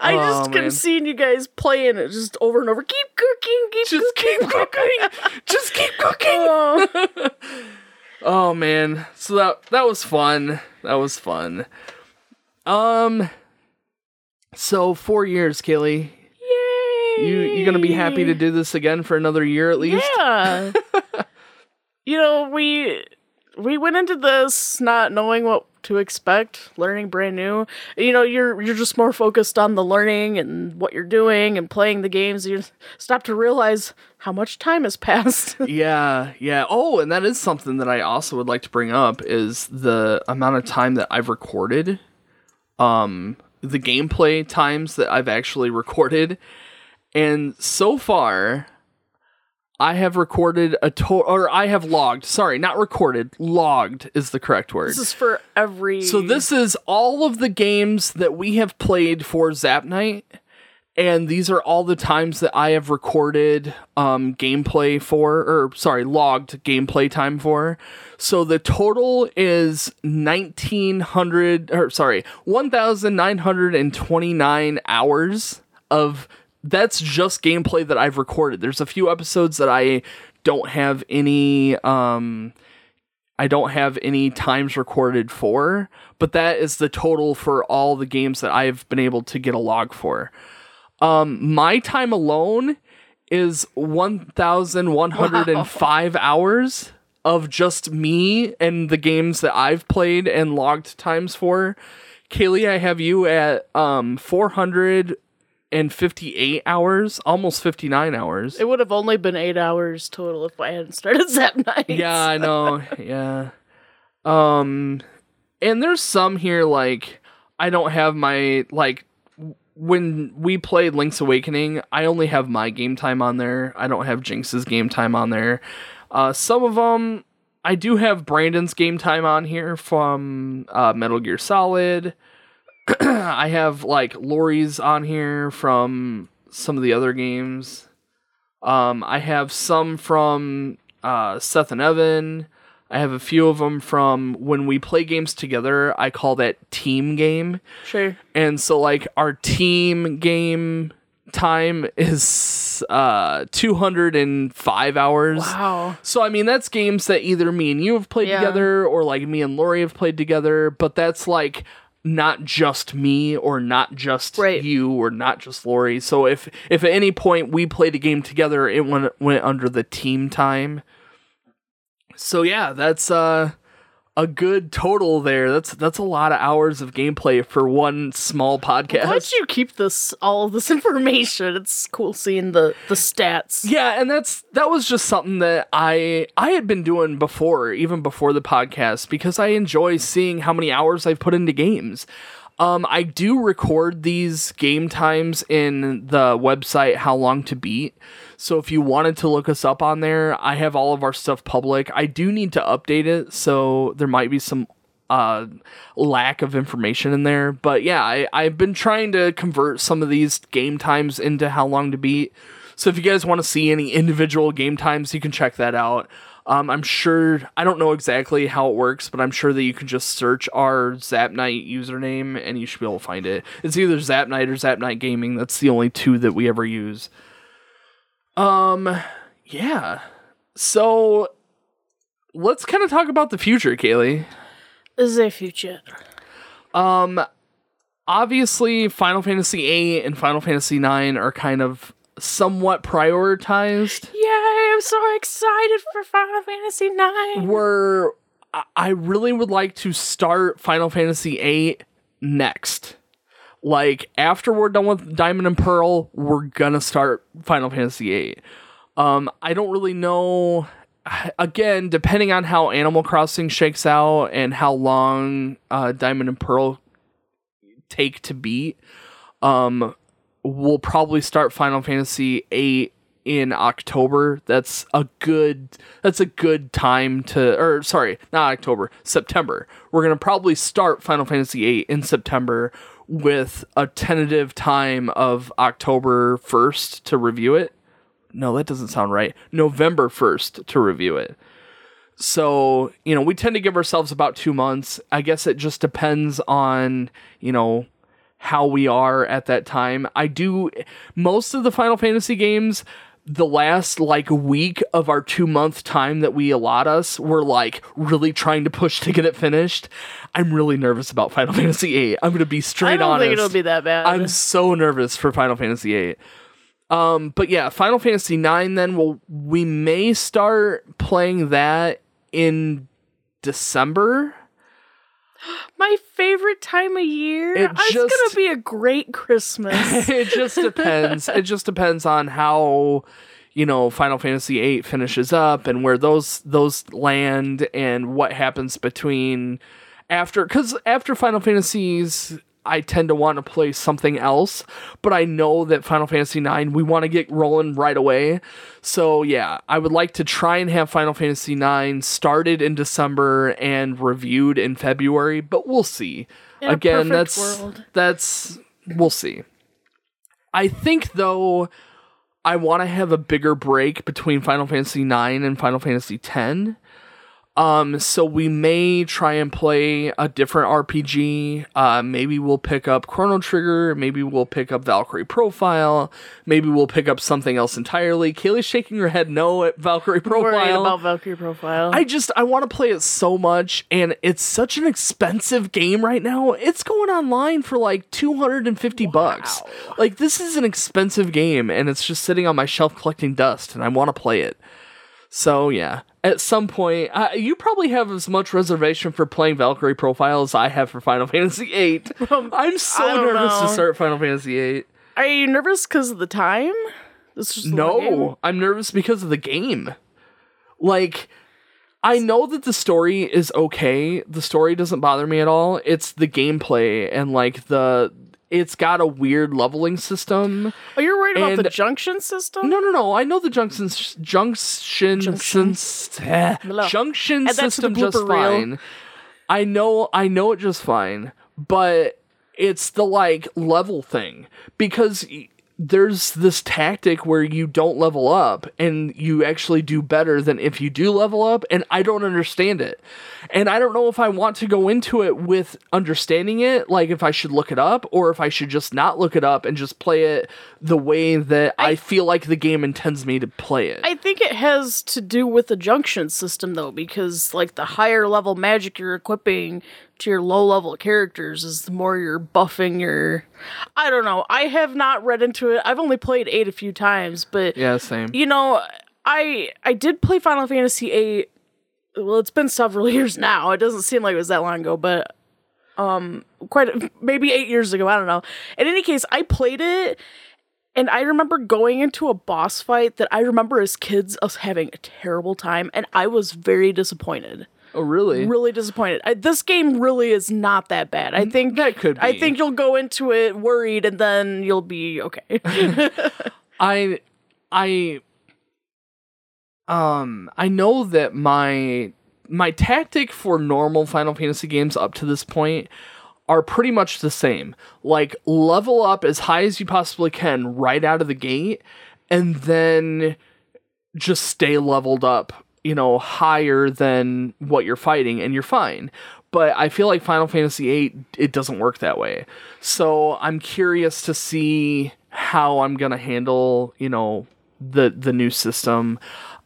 I Oh, just man. kept seeing you guys playing it just over and over keep cooking keep Just keep cooking cooking. Just keep cooking. oh, Oh man. So that that was fun. That was fun. Um so 4 years, Kaylee. yay You you going to be happy to do this again for another year at least? Yeah. [LAUGHS] you know, we we went into this not knowing what to expect, learning brand new. You know, you're you're just more focused on the learning and what you're doing and playing the games. You stop to realize how much time has passed. [LAUGHS] Yeah, yeah. Oh, and that is something that I also would like to bring up is the amount of time that I've recorded. Um the gameplay times that I've actually [LAUGHS] recorded. And so far I have recorded a total or I have logged, sorry, not recorded, logged is the correct word. this is for every So this is all of the games that we have played for Zap Night, and these are all the times that I have recorded um, gameplay for, or sorry, logged gameplay time for. So the total is nineteen hundred, or sorry, one thousand nine hundred and twenty nine hours of. That's just gameplay that I've recorded. There's a few episodes that I don't have any um I don't have any times recorded for, but that is the total for all the games that I've been able to get a log for. Um, my time alone is 1,105 hours of just me and the games that I've played and logged times for. Kaylee, I have you at um 458 hours, almost 59 hours. It would have only been eight hours total if I hadn't started [LAUGHS] Zap Nights. Yeah, I know. yeah. Um and there's some here like I don't have my like when we played Link's Awakening, I only have my game time on there. I don't have Jinx's game time on there. Uh some of them I do have Brandon's game time on here from uh, Metal Gear Solid. [CLEARS THROAT] I have like Lori's on here from some of the other games. Um, I have some from uh, Seth and Evan. I have a few of them from when we play games together. I call that team game. Sure. And so, like, our team game time is uh 205 hours. Wow. So I mean that's games that either me and you have played Yeah. together or like me and Lori have played together, but that's like not just me or not just Right. you or not just Lori. So if if at any point we played a game together, it went went under the team time. So yeah, that's uh a good total there. That's that's a lot of hours of gameplay for one small podcast. Why don't you keep this all of this [LAUGHS] information? It's cool seeing the the stats. Yeah, and that's that was just something that I I had been doing before, even before the podcast, because I enjoy seeing how many hours I've put into games. Um, I do record these game times in the website How Long to Beat. So if you wanted to look us up on there, I have all of our stuff public. I do need to update it, so there might be some uh lack of information in there. But yeah, I, I've been trying to convert some of these game times into How Long to Beat. So if you guys want to see any individual game times, you can check that out. Um, I'm sure I don't know exactly how it works, but I'm sure that you can just search our Zap Night username and you should be able to find it. It's either Zap Night or Zap Night Gaming. That's the only two that we ever use. Um, yeah. So let's kind of talk about the future, Kaylee. Is The future. Um, obviously, Final Fantasy VIII and Final Fantasy IX are kind of somewhat prioritized. Yay! I'm so excited for Final Fantasy Nine. We're I- I really would like to start Final Fantasy VIII next. Like after we're done with Diamond and Pearl, we're gonna start Final Fantasy VIII. Um, I don't really know. [SIGHS] Again, depending on how Animal Crossing shakes out and how long uh, Diamond and Pearl take to beat, um, we'll probably start Final Fantasy VIII in October. That's a good that's a good time to or sorry, not October, September. We're going to probably start Final Fantasy VIII in September with a tentative time of October 1st to review it. No, that doesn't sound right. November 1st to review it. So, you know, we tend to give ourselves about 2 months. I guess it just depends on, you know, how we are at that time. I do most of the Final Fantasy games the last like week of our two month time that we allot us, we're like really trying to push to get it finished. I'm really nervous about Final [LAUGHS] Fantasy VIII. I'm gonna be straight honest. I don't honest. think it'll be that bad. I'm so nervous for Final Fantasy VIII. Um, but yeah, Final Fantasy IX. Then we'll we may start playing that in December. [GASPS] My favorite time of year. It oh, it's gonna be a great Christmas. [LAUGHS] it just [LAUGHS] depends. it just depends on how you know Final Fantasy VIII finishes up and where those those land and what happens between after because after Final Fantasies. I tend to want to play something else, but I know that Final Fantasy IX we want to get rolling right away. So yeah, I would like to try and have Final Fantasy IX started in December and reviewed in February, but we'll see. In Again, that's world. that's we'll see. I think though I want to have a bigger break between Final Fantasy 9 and Final Fantasy 10. Um, so we may try and play a different RPG. Uh, maybe we'll pick up Chrono Trigger. Maybe we'll pick up Valkyrie Profile. Maybe we'll pick up something else entirely. Kaylee's shaking her head no at Valkyrie Profile. Worried about Valkyrie profile. I just I want to play it so much, and it's such an expensive game right now. It's going online for like two hundred and fifty bucks. Like this is an expensive game, and it's just sitting on my shelf collecting dust, and I want to play it. So yeah, at some point, uh, you probably have as much reservation for playing Valkyrie Profile as I have for Final Fantasy VIII. [LAUGHS] I'm so nervous to start Final Fantasy VIII. Are you nervous because of the time? This is the? No, I'm nervous because of the game. Like, I know that the story is okay. The story doesn't bother me at all. It's the gameplay and like the it's got a weird leveling system. Oh, you're worried about the junction system? No, no, no. I know the junction junction Junction. eh, junction Add that to the system just reel. fine. I know I know it just fine, but it's the like level thing because there's this tactic where you don't level up and you actually do better than if you do level up and I don't understand it. And I don't know if I want to go into it with understanding it, like if I should look it up or if I should just not look it up and just play it the way that I, feel like the game intends me to play it. I think it has to do with the junction system though, because like the higher level magic you're equipping to your low level characters is the more you're buffing your I don't know. I have not read into it. I've only played 8 a few times, but yeah, same. you know, I I did play Final Fantasy 8 well, it's been several [LAUGHS] years now. It doesn't seem like it was that long ago, but um quite a, maybe 8 years ago, I don't know. In any case, I played it and I remember going into a boss fight that I remember as kids us having a terrible time and I was very disappointed. Oh, really? Really disappointed. I, this game really is not that bad. I think that could I think you'll go into it worried and then you'll be okay. [LAUGHS] I I um I know that my my tactic for normal Final Fantasy games up to this point are pretty much the same. Like level up as high as you possibly can right out of the gate and then just stay leveled up, you know, higher than what you're fighting and you're fine. But I feel like Final Fantasy VIII it doesn't work that way. So I'm curious to see how I'm gonna handle, you know, the the new system.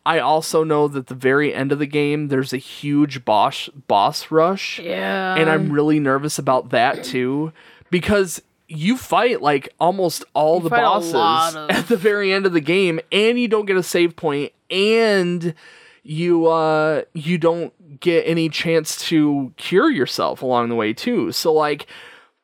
I also know that the very end of the game there's a huge boss boss rush. yeah. And I'm really nervous about that too because you fight like almost all the bosses of- [LAUGHS] at the very end of the game and you don't get a save point and you uh you don't get any chance to cure yourself along the way too. So like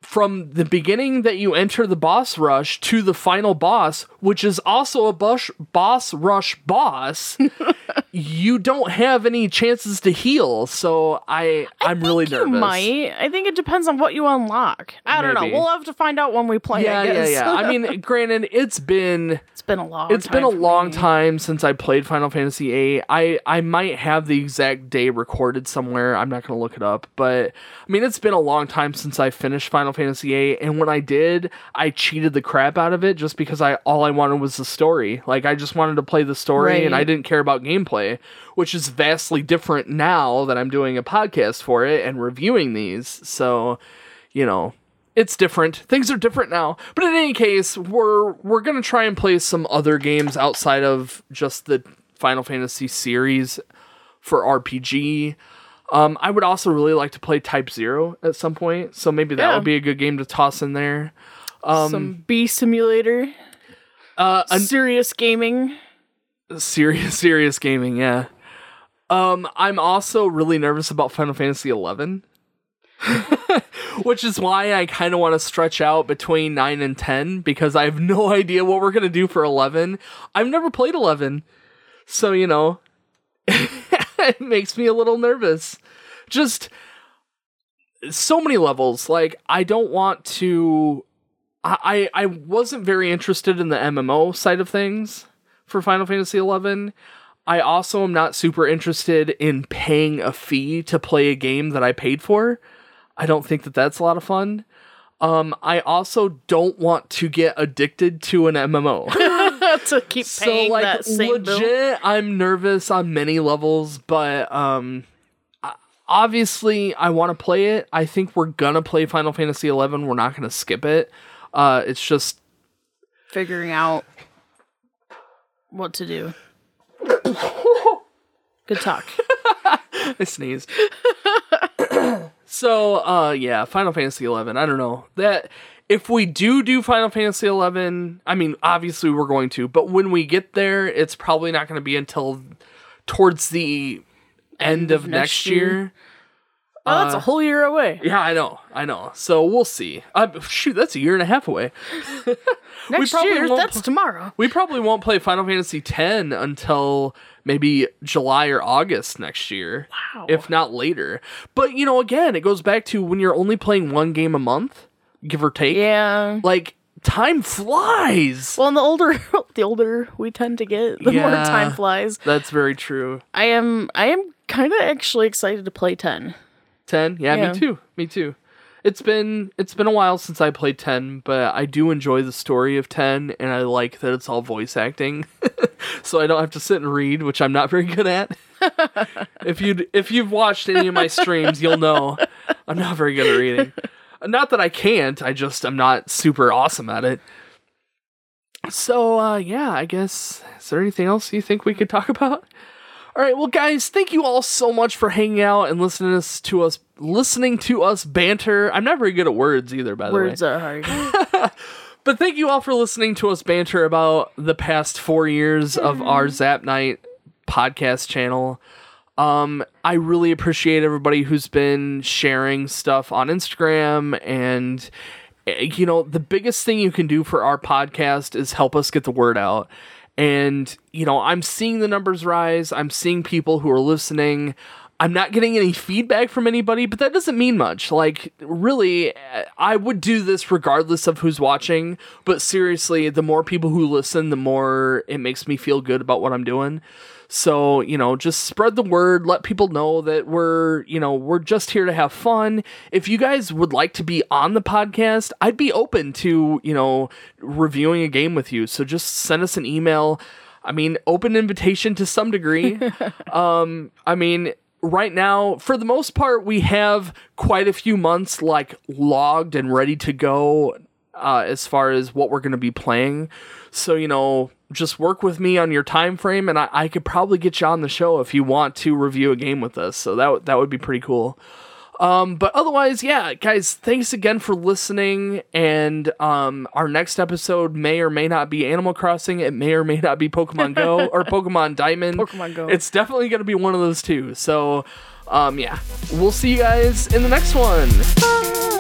from the beginning that you enter the boss rush to the final boss, which is also a boss boss rush boss, [LAUGHS] you don't have any chances to heal. So I I'm really you nervous. might. I think it depends on what you unlock. I don't know. We'll have to find out when we play. Yeah, I yeah, yeah. I mean, [LAUGHS] granted, it's been it's been a long. it's been a time long me. time since I played Final Fantasy VIII. I I might have the exact day recorded somewhere. I'm not gonna look it up, but I mean, it's been a long time since I finished Final Fantasy VIII, and when I did, I cheated the crap out of it just because I all I wanted was the story. Like I just wanted to play the story, and I didn't care about gameplay, which is vastly different now that I'm doing a podcast for it and reviewing these. So, you know, it's different. Things are different now. But in any case, we're we're gonna try and play some other games outside of just the Final Fantasy series for RPG. Um, I would also really like to play Type Zero at some point, so maybe that Yeah. would be a good game to toss in there. Some B simulator, Uh, serious gaming. serious, [LAUGHS] serious gaming, yeah. Um, I'm also really nervous about Final Fantasy Eleven. [LAUGHS] Which is why I kind of want to stretch out between 9 and 10 because I have [LAUGHS] no idea what we're going to do for 11. I've never played 11. So, you know, [LAUGHS] it makes me a little nervous. Just so many levels. Like, I don't want to. I, I wasn't very interested in the MMO side of things for Final Fantasy XI. I also am not super interested in paying a fee to play a game that I paid for. I don't think that that's a lot of fun. Um, I also don't want to get addicted to an MMO. [LAUGHS] to keep so paying like that same legit, bill. I'm nervous on many levels, but um, obviously I want to play it. I think we're gonna play Final Fantasy XI. We're not gonna skip it. Uh, it's just Figuring out what to do. Good talk. [LAUGHS] I sneezed. [COUGHS] [COUGHS] so, uh, yeah, Final Fantasy eleven. I don't know that if we do do Final Fantasy eleven, I mean, obviously we're going to, but when we get there, it's probably not going to be until towards the end, of, next, year. Oh, that's a whole year away. Yeah, I know, I know. So we'll see. Uh, shoot, that's a year and a half away. [LAUGHS] Next year, that's pl- tomorrow. We probably won't play Final Fantasy X until maybe July or August next year. Wow. If not later. But, you know, again, it goes back to when you're only playing one game a month, give or take. Yeah. Like, time flies. Well, and the older [LAUGHS] the older we tend to get, the more time flies. That's very true. I am I am kind of actually excited to play 10. 10? Yeah, Yeah. me too. Me too. It's been it's been a while since I played 10, but I do enjoy the story of 10 and I like that it's all voice acting. [LAUGHS] so I don't have to sit and read, which I'm not very good at. [LAUGHS] if you if you've watched any of my streams, you'll know I'm not very good at reading. Not that I can't, I just I'm not super awesome at it. So uh yeah, I guess is there anything else you think we could talk about? All right, well, guys, thank you all so much for hanging out and listening to us, to us listening to us banter. I'm not very good at words either, by the way. Words are hard. [LAUGHS] But thank you all for listening to us banter about the past four years of our Zap Night podcast channel. Um, I really appreciate everybody who's been sharing stuff on Instagram and eh, you know, the biggest thing you can do for our podcast is help us get the word out. And, you know, I'm seeing the numbers rise. I'm seeing people who are listening. I'm not getting any feedback from anybody, but that doesn't mean much. Like, really, eh, I would do this regardless of who's watching. But seriously, the more people who listen, the more it makes me feel good about what I'm doing. So, you know, just spread the word, let people know that we're, you know, we're just here to have fun. If you guys would like to be on the podcast, I'd be open to, you know, reviewing a game with you. So just send us an email. I mean, open invitation to some degree. [LAUGHS] um, I mean, right now, for the most part, we have quite a few months like logged and ready to go uh, as far as what we're going to be playing. So, you know, just work with me on your time frame and I, I could probably get you on the show if you want to review a game with us. So that, that would be pretty cool. Um, but otherwise, yeah, guys, thanks again for listening. And um, our next episode may or may not be Animal Crossing. It may or may not be Pokemon Go [LAUGHS] or Pokemon Diamond. Pokemon Go. It's definitely going to be one of those two. So, um, yeah, we'll see you guys in the next one. Thank